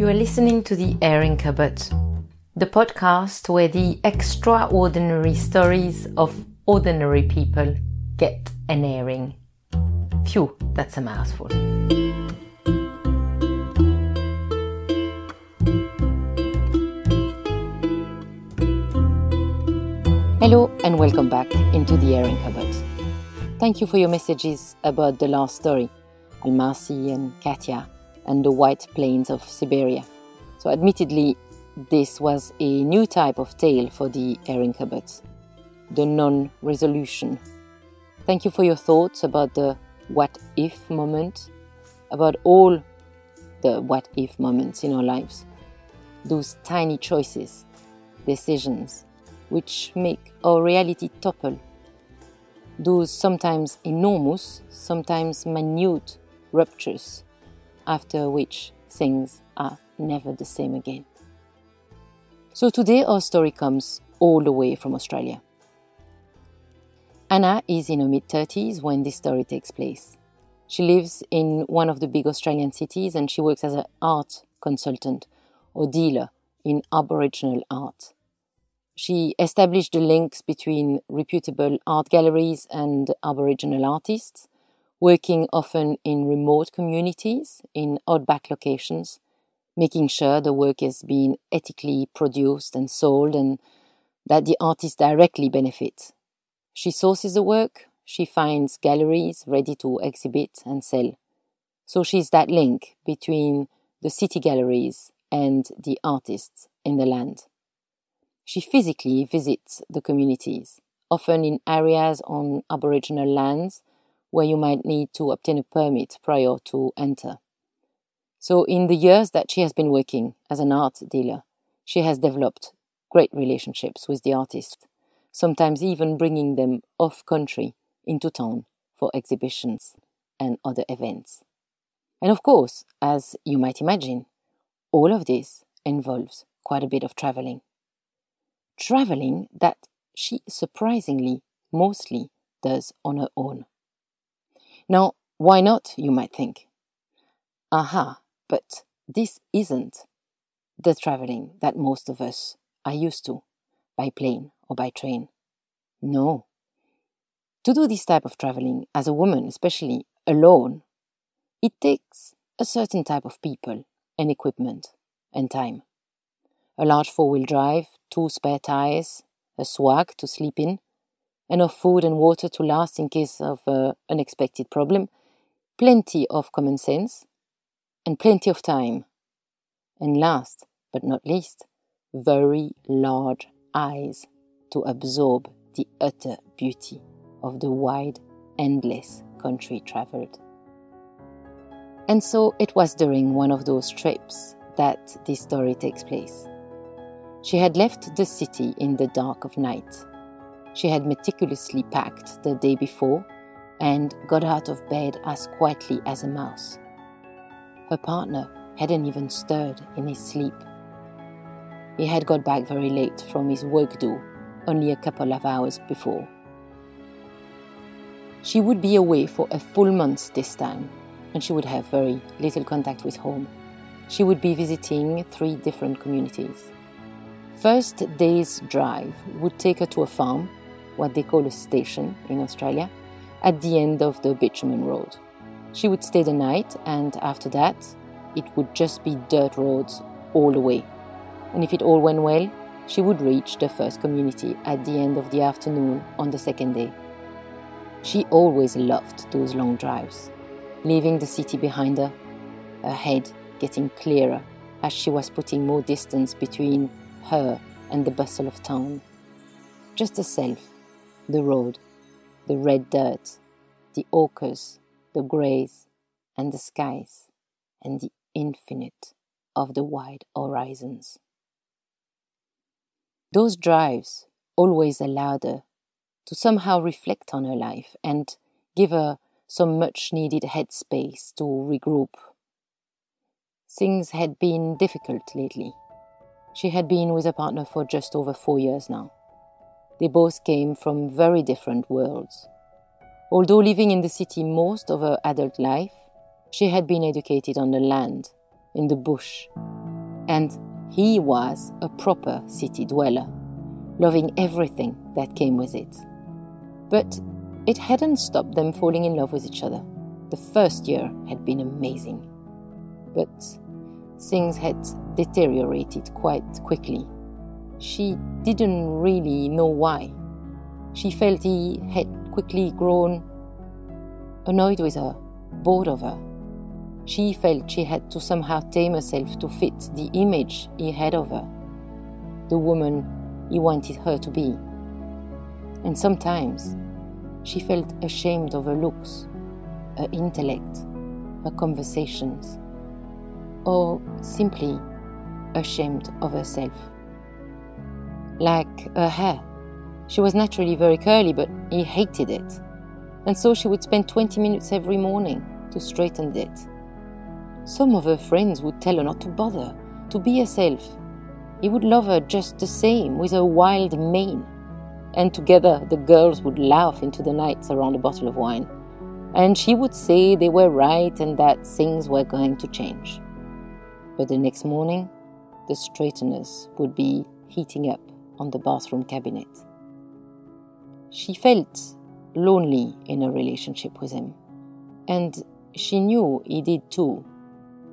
You are listening to The Airing Cupboard, the podcast where the extraordinary stories of ordinary people get an airing. Phew, that's a mouthful. Hello and welcome back into the Airing Cupboard. Thank you for your messages about the last story, Almasi and Katya and the white plains of Siberia. So, admittedly, this was a new type of tale for the cupboards the non resolution. Thank you for your thoughts about the what if moment, about all the what if moments in our lives. Those tiny choices, decisions, which make our reality topple. Those sometimes enormous, sometimes minute ruptures after which things are never the same again. So today our story comes all the way from Australia. Anna is in her mid 30s when this story takes place. She lives in one of the big Australian cities and she works as an art consultant or dealer in Aboriginal art. She established the links between reputable art galleries and Aboriginal artists working often in remote communities, in outback locations, making sure the work is being ethically produced and sold and that the artist directly benefits. She sources the work, she finds galleries ready to exhibit and sell. So she's that link between the city galleries and the artists in the land. She physically visits the communities, often in areas on Aboriginal lands where you might need to obtain a permit prior to enter. So, in the years that she has been working as an art dealer, she has developed great relationships with the artists, sometimes even bringing them off country into town for exhibitions and other events. And of course, as you might imagine, all of this involves quite a bit of traveling. Traveling that she surprisingly mostly does on her own. Now, why not, you might think? Aha, but this isn't the traveling that most of us are used to by plane or by train. No. To do this type of traveling as a woman, especially alone, it takes a certain type of people and equipment and time. A large four wheel drive, two spare tires, a swag to sleep in, enough food and water to last in case of an unexpected problem, plenty of common sense, and plenty of time. And last but not least, very large eyes to absorb the utter beauty of the wide, endless country traveled. And so it was during one of those trips that this story takes place. She had left the city in the dark of night she had meticulously packed the day before and got out of bed as quietly as a mouse. Her partner hadn't even stirred in his sleep. He had got back very late from his work do only a couple of hours before. She would be away for a full month this time, and she would have very little contact with home. She would be visiting three different communities. First day's drive would take her to a farm what they call a station in Australia, at the end of the bitumen road. She would stay the night, and after that, it would just be dirt roads all the way. And if it all went well, she would reach the first community at the end of the afternoon on the second day. She always loved those long drives, leaving the city behind her, her head getting clearer as she was putting more distance between her and the bustle of town. Just herself, the road, the red dirt, the ochres, the greys, and the skies, and the infinite of the wide horizons. Those drives always allowed her to somehow reflect on her life and give her some much needed headspace to regroup. Things had been difficult lately. She had been with a partner for just over four years now. They both came from very different worlds. Although living in the city most of her adult life, she had been educated on the land, in the bush, And he was a proper city dweller, loving everything that came with it. But it hadn't stopped them falling in love with each other. The first year had been amazing. But things had deteriorated quite quickly. She didn't really know why. She felt he had quickly grown annoyed with her, bored of her. She felt she had to somehow tame herself to fit the image he had of her, the woman he wanted her to be. And sometimes she felt ashamed of her looks, her intellect, her conversations, or simply ashamed of herself. Like her hair. She was naturally very curly, but he hated it. And so she would spend 20 minutes every morning to straighten it. Some of her friends would tell her not to bother, to be herself. He would love her just the same, with her wild mane. And together the girls would laugh into the nights around a bottle of wine. And she would say they were right and that things were going to change. But the next morning, the straighteners would be heating up on the bathroom cabinet. She felt lonely in a relationship with him, and she knew he did too.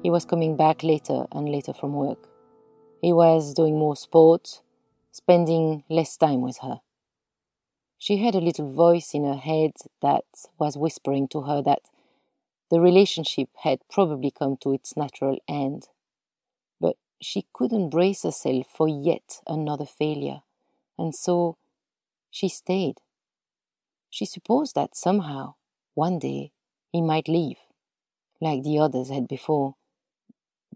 He was coming back later and later from work. He was doing more sport, spending less time with her. She had a little voice in her head that was whispering to her that the relationship had probably come to its natural end. She couldn't brace herself for yet another failure, and so she stayed. She supposed that somehow, one day, he might leave, like the others had before.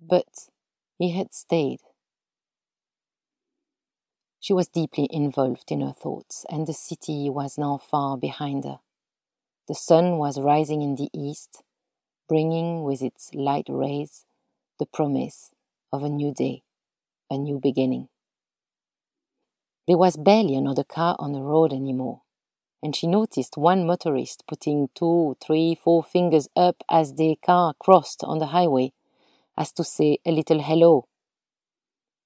But he had stayed. She was deeply involved in her thoughts, and the city was now far behind her. The sun was rising in the east, bringing with its light rays the promise of a new day, a new beginning. There was barely another car on the road anymore, and she noticed one motorist putting two, three, four fingers up as the car crossed on the highway, as to say a little hello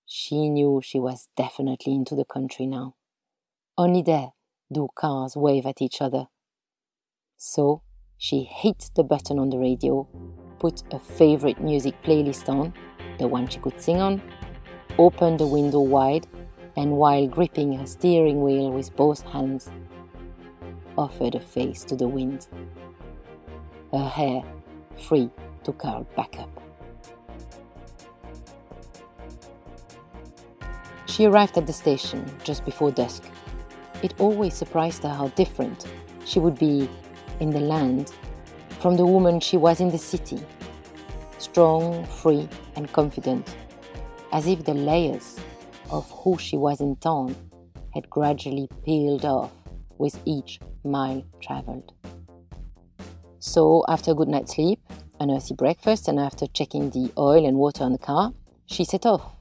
she knew she was definitely into the country now. Only there do cars wave at each other. So she hit the button on the radio, put a favorite music playlist on, the one she could sing on, opened the window wide, and while gripping her steering wheel with both hands, offered a face to the wind. Her hair free to curl back up. She arrived at the station just before dusk. It always surprised her how different she would be in the land from the woman she was in the city strong, free, and confident, as if the layers of who she was in town had gradually peeled off with each mile traveled. So, after a good night's sleep, an earthy breakfast, and after checking the oil and water on the car, she set off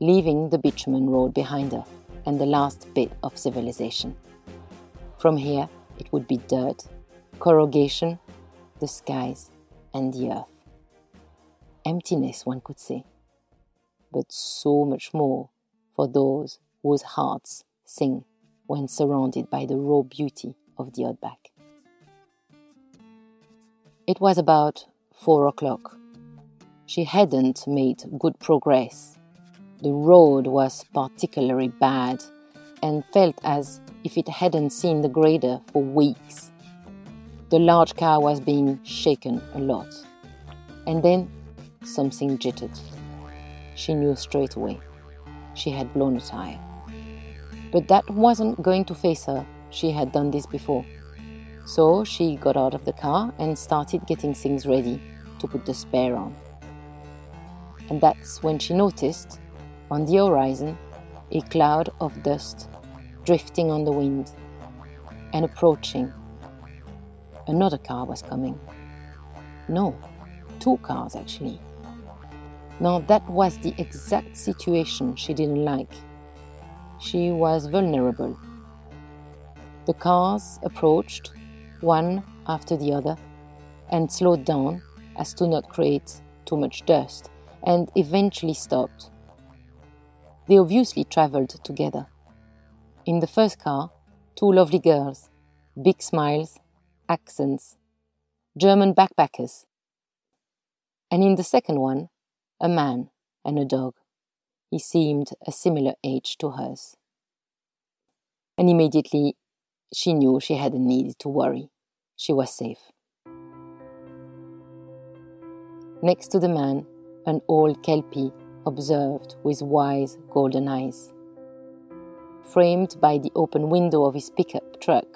leaving the bitumen road behind her and the last bit of civilization. From here, it would be dirt, corrugation, the skies, and the earth. Emptiness, one could say, but so much more for those whose hearts sing when surrounded by the raw beauty of the outback. It was about four o'clock. She hadn't made good progress the road was particularly bad and felt as if it hadn't seen the grader for weeks. The large car was being shaken a lot. And then something jittered. She knew straight away. She had blown a tire. But that wasn't going to face her. She had done this before. So she got out of the car and started getting things ready to put the spare on. And that's when she noticed on the horizon, a cloud of dust drifting on the wind and approaching. Another car was coming. No, two cars actually. Now, that was the exact situation she didn't like. She was vulnerable. The cars approached, one after the other, and slowed down as to not create too much dust, and eventually stopped They obviously travelled together. In the first car, two lovely girls, big smiles, accents, German backpackers. And in the second one, a man and a dog. He seemed a similar age to hers. And immediately she knew she hadn't needed to worry. She was safe. Next to the man, an old Kelpie observed with wise golden eyes. Framed by the open window of his pickup truck,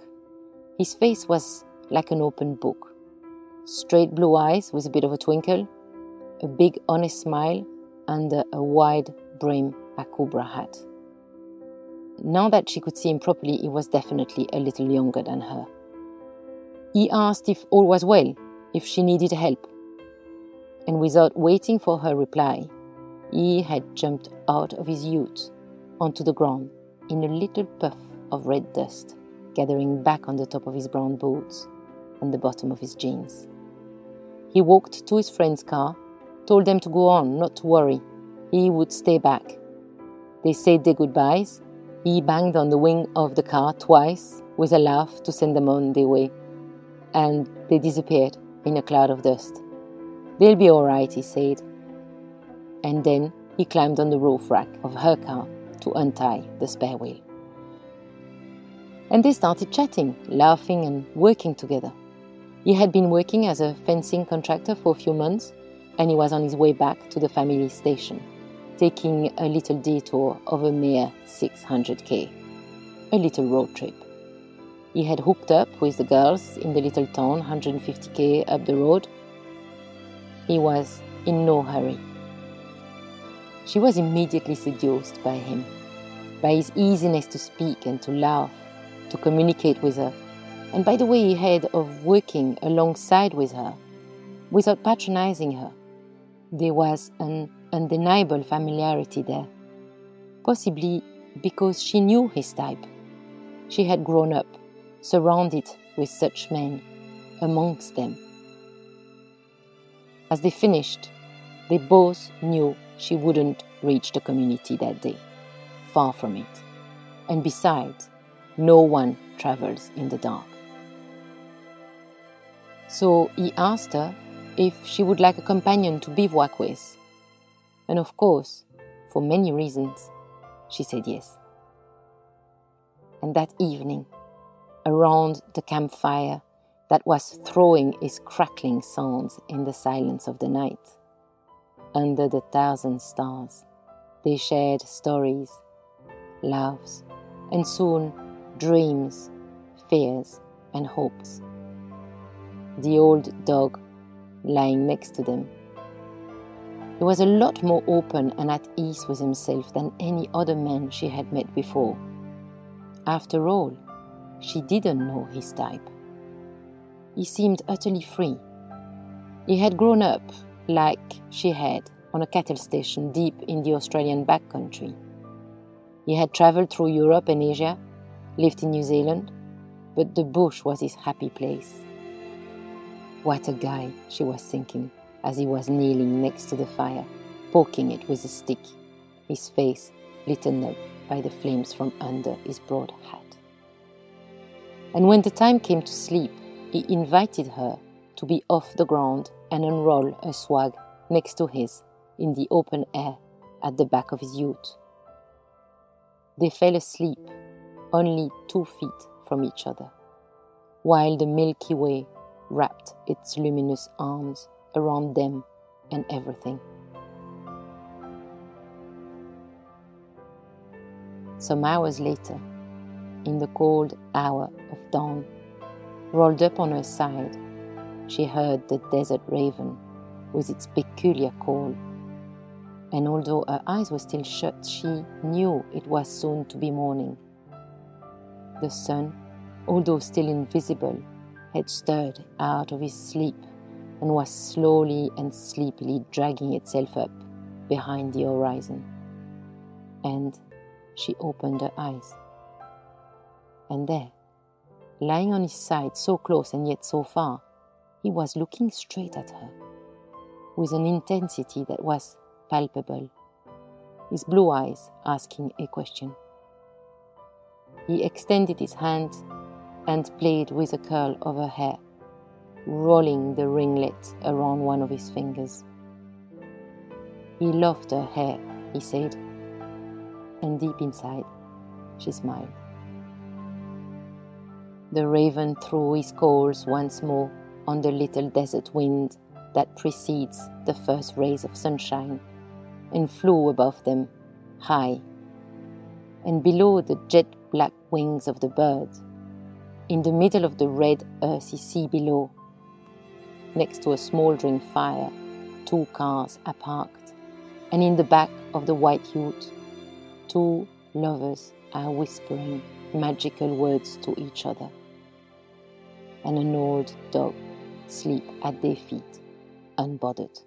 his face was like an open book. Straight blue eyes with a bit of a twinkle, a big honest smile under a wide brim Akubra hat. Now that she could see him properly, he was definitely a little younger than her. He asked if all was well, if she needed help. And without waiting for her reply, he had jumped out of his ute onto the ground in a little puff of red dust, gathering back on the top of his brown boots and the bottom of his jeans. He walked to his friend's car, told them to go on, not to worry. He would stay back. They said their goodbyes. He banged on the wing of the car twice with a laugh to send them on their way, and they disappeared in a cloud of dust. They'll be all right, he said. And then he climbed on the roof rack of her car to untie the spare wheel. And they started chatting, laughing, and working together. He had been working as a fencing contractor for a few months, and he was on his way back to the family station, taking a little detour of a mere 600k, a little road trip. He had hooked up with the girls in the little town 150k up the road. He was in no hurry. She was immediately seduced by him, by his easiness to speak and to laugh, to communicate with her, and by the way he had of working alongside with her, without patronizing her. There was an undeniable familiarity there, possibly because she knew his type. She had grown up, surrounded with such men, amongst them. As they finished, they both knew she wouldn't reach the community that day. Far from it. And besides, no one travels in the dark. So he asked her if she would like a companion to bivouac with. And of course, for many reasons, she said yes. And that evening, around the campfire that was throwing its crackling sounds in the silence of the night, under the thousand stars, they shared stories, loves, and soon dreams, fears, and hopes the old dog lying next to them. He was a lot more open and at ease with himself than any other man she had met before. After all, she didn't know his type. He seemed utterly free. He had grown up, like she had, on a cattle station deep in the Australian backcountry. He had travelled through Europe and Asia, lived in New Zealand, but the bush was his happy place. What a guy, she was thinking, as he was kneeling next to the fire, poking it with a stick, his face lit up by the flames from under his broad hat. And when the time came to sleep, he invited her to be off the ground and unroll a swag next to his in the open air at the back of his ute. They fell asleep only two feet from each other, while the Milky Way wrapped its luminous arms around them and everything. Some hours later, in the cold hour of dawn, rolled up on her side, she heard the desert raven with its peculiar call. And although her eyes were still shut, she knew it was soon to be morning. The sun, although still invisible, had stirred out of his sleep and was slowly and sleepily dragging itself up behind the horizon. And she opened her eyes. And there, lying on his side, so close and yet so far, he was looking straight at her with an intensity that was palpable. his blue eyes asking a question. He extended his hand and played with a curl of her hair, rolling the ringlet around one of his fingers. He loved her hair, he said, and deep inside, she smiled. The raven threw his calls once more on the little desert wind that precedes the first rays of sunshine and flew above them, high. And below the jet black wings of the bird, in the middle of the red earthy sea below, next to a smouldering fire, two cars are parked, and in the back of the white ute, two lovers are whispering magical words to each other. And an old dog sleep at their feet, unbothered.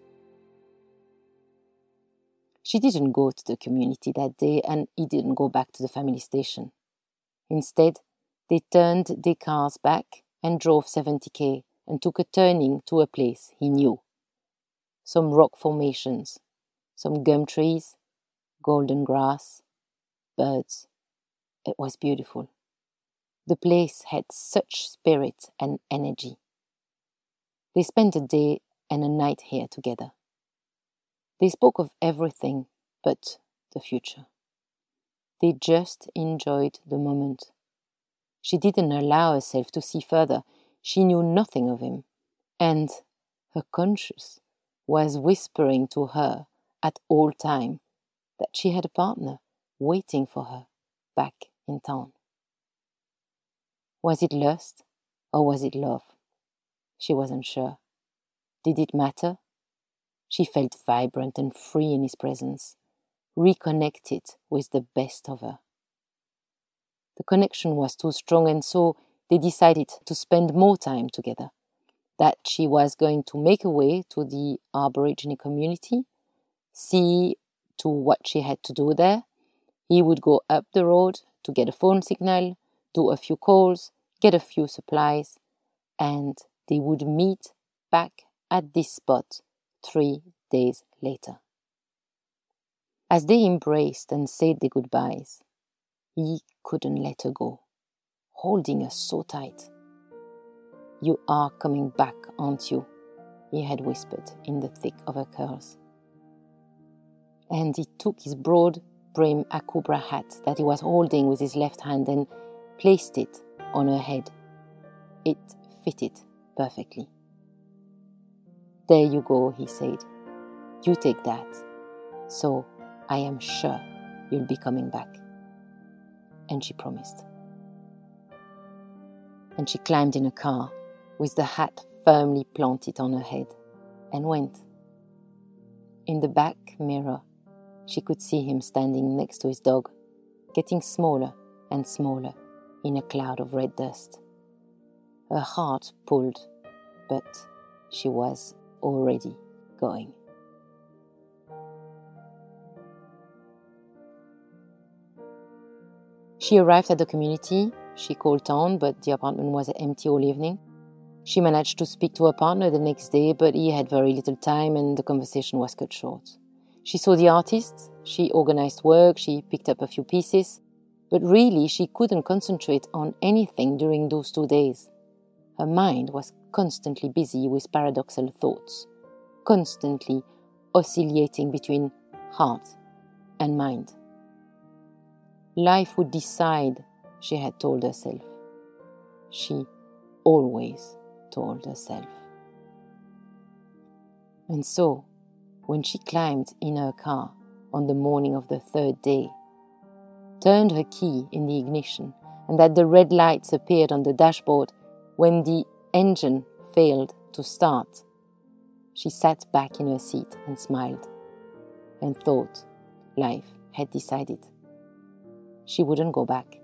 She didn't go to the community that day and he didn't go back to the family station. Instead, they turned their cars back and drove 70k and took a turning to a place he knew. Some rock formations, some gum trees, golden grass, birds. It was beautiful. The place had such spirit and energy. They spent a day and a night here together. They spoke of everything but the future. They just enjoyed the moment. She didn't allow herself to see further. She knew nothing of him. And her conscience was whispering to her at all time that she had a partner waiting for her back in town. Was it lust or was it love? She wasn't sure. Did it matter? She felt vibrant and free in his presence, reconnected with the best of her. The connection was too strong, and so they decided to spend more time together. That she was going to make her way to the Aborigine community, see to what she had to do there. He would go up the road to get a phone signal, do a few calls, get a few supplies, and they would meet back at this spot three days later. As they embraced and said their goodbyes, he couldn't let her go, holding her so tight. You are coming back, aren't you? he had whispered in the thick of her curls. And he took his broad brim Akubra hat that he was holding with his left hand and placed it on her head. It fitted perfectly. There you go, he said. You take that. So I am sure you'll be coming back. And she promised. And she climbed in a car with the hat firmly planted on her head and went. In the back mirror, she could see him standing next to his dog, getting smaller and smaller in a cloud of red dust. Her heart pulled, but she was already going. She arrived at the community. She called town, but the apartment was empty all evening. She managed to speak to her partner the next day, but he had very little time and the conversation was cut short. She saw the artists, she organized work, she picked up a few pieces, but really she couldn't concentrate on anything during those two days. Her mind was constantly busy with paradoxal thoughts, constantly oscillating between heart and mind. Life would decide, she had told herself. She always told herself. And so, when she climbed in her car on the morning of the third day, turned her key in the ignition, and that the red lights appeared on the dashboard when the engine failed to start. She sat back in her seat and smiled, and thought life had decided. She wouldn't go back.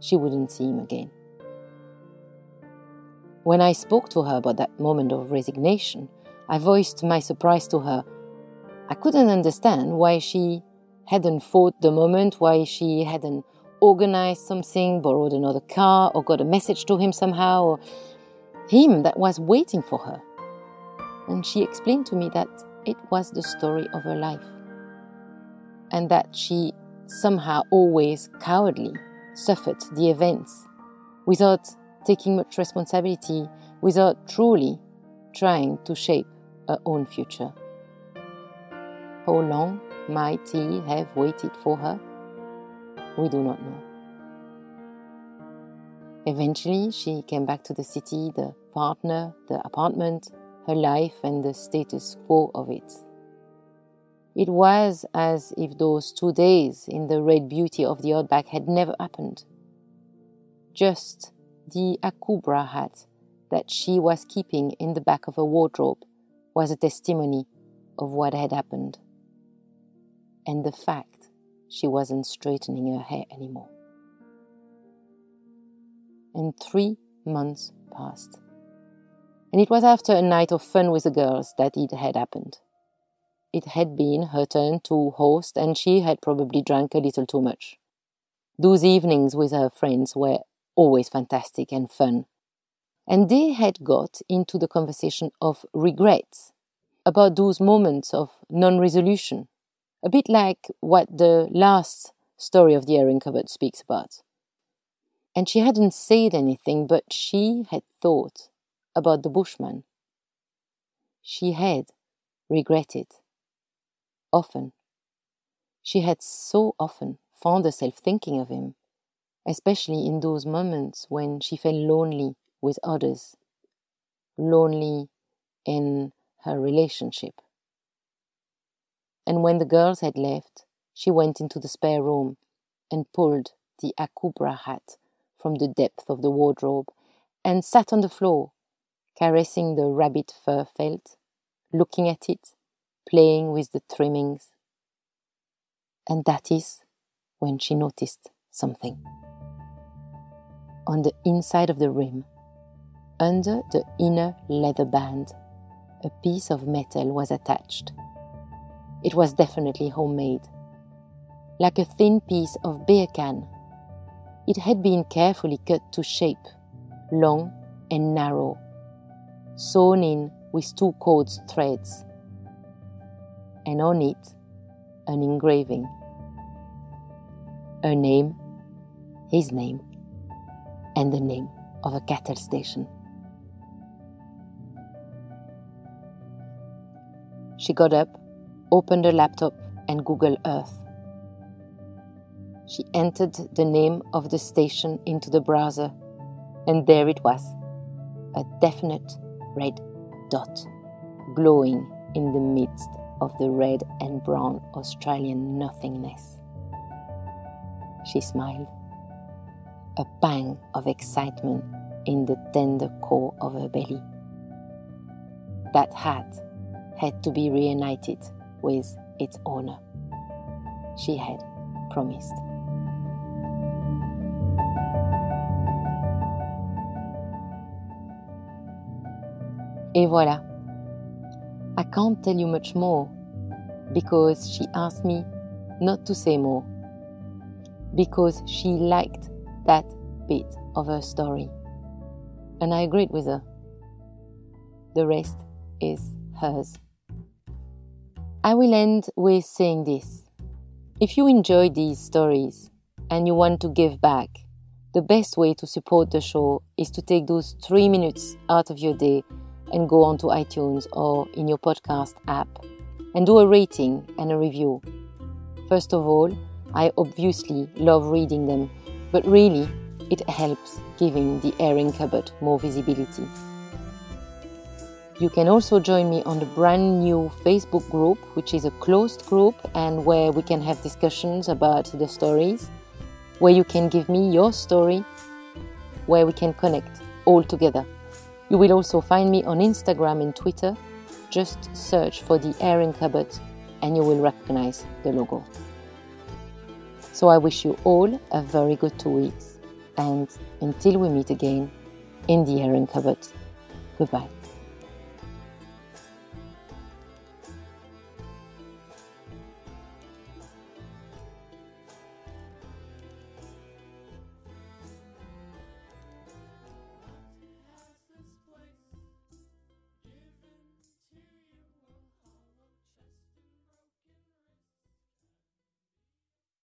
She wouldn't see him again. When I spoke to her about that moment of resignation, I voiced my surprise to her. I couldn't understand why she hadn't fought the moment, why she hadn't organized something, borrowed another car, or got a message to him somehow, or him that was waiting for her. And she explained to me that it was the story of her life. and that she somehow always cowardly suffered the events without taking much responsibility, without truly trying to shape her own future. How long might he have waited for her? We do not know. Eventually, she came back to the city, the partner, the apartment, her life, and the status quo of it. It was as if those two days in the red beauty of the outback had never happened. Just the Akubra hat that she was keeping in the back of her wardrobe was a testimony of what had happened, and the fact she wasn't straightening her hair anymore. And three months passed. And it was after a night of fun with the girls that it had happened it had been her turn to host, and she had probably drank a little too much. Those evenings with her friends were always fantastic and fun. And they had got into the conversation of regrets, about those moments of non resolution, a bit like what the last story of the airing cupboard speaks about. And she hadn't said anything, but she had thought about the bushman. She had regretted often. She had so often found herself thinking of him, especially in those moments when she felt lonely with others, lonely in her relationship. And when the girls had left, she went into the spare room and pulled the Akubra hat from the depth of the wardrobe and sat on the floor, caressing the rabbit fur felt, looking at it, playing with the trimmings. And that is when she noticed something. On the inside of the rim, under the inner leather band, a piece of metal was attached. It was definitely homemade, like a thin piece of beer can. It had been carefully cut to shape, long and narrow, sewn in with two cords threads and on it an engraving. Her name, his name, and the name of a cattle station. She got up, opened her laptop, and Googled Earth. She entered the name of the station into the browser, and there it was a definite red dot glowing in the midst of the red and brown Australian nothingness. She smiled, a pang of excitement in the tender core of her belly. That hat had to be reunited with its owner. She had promised. Et voilà. I can't tell you much more because she asked me not to say more because she liked that bit of her story. And I agreed with her. The rest is hers. I will end with saying this. If you enjoy these stories and you want to give back, the best way to support the show is to take those three minutes out of your day and go onto iTunes or in your podcast app and do a rating and a review. First of all, I obviously love reading them, but really, it helps giving the airing cupboard more visibility. You can also join me on the brand new Facebook group, which is a closed group and where we can have discussions about the stories, where you can give me your story, where we can connect all together. You will also find me on Instagram and Twitter. Just search for the Airing Cupboard and you will recognize the logo. So I wish you all a very good two weeks and until we meet again in the Airing Cupboard, goodbye.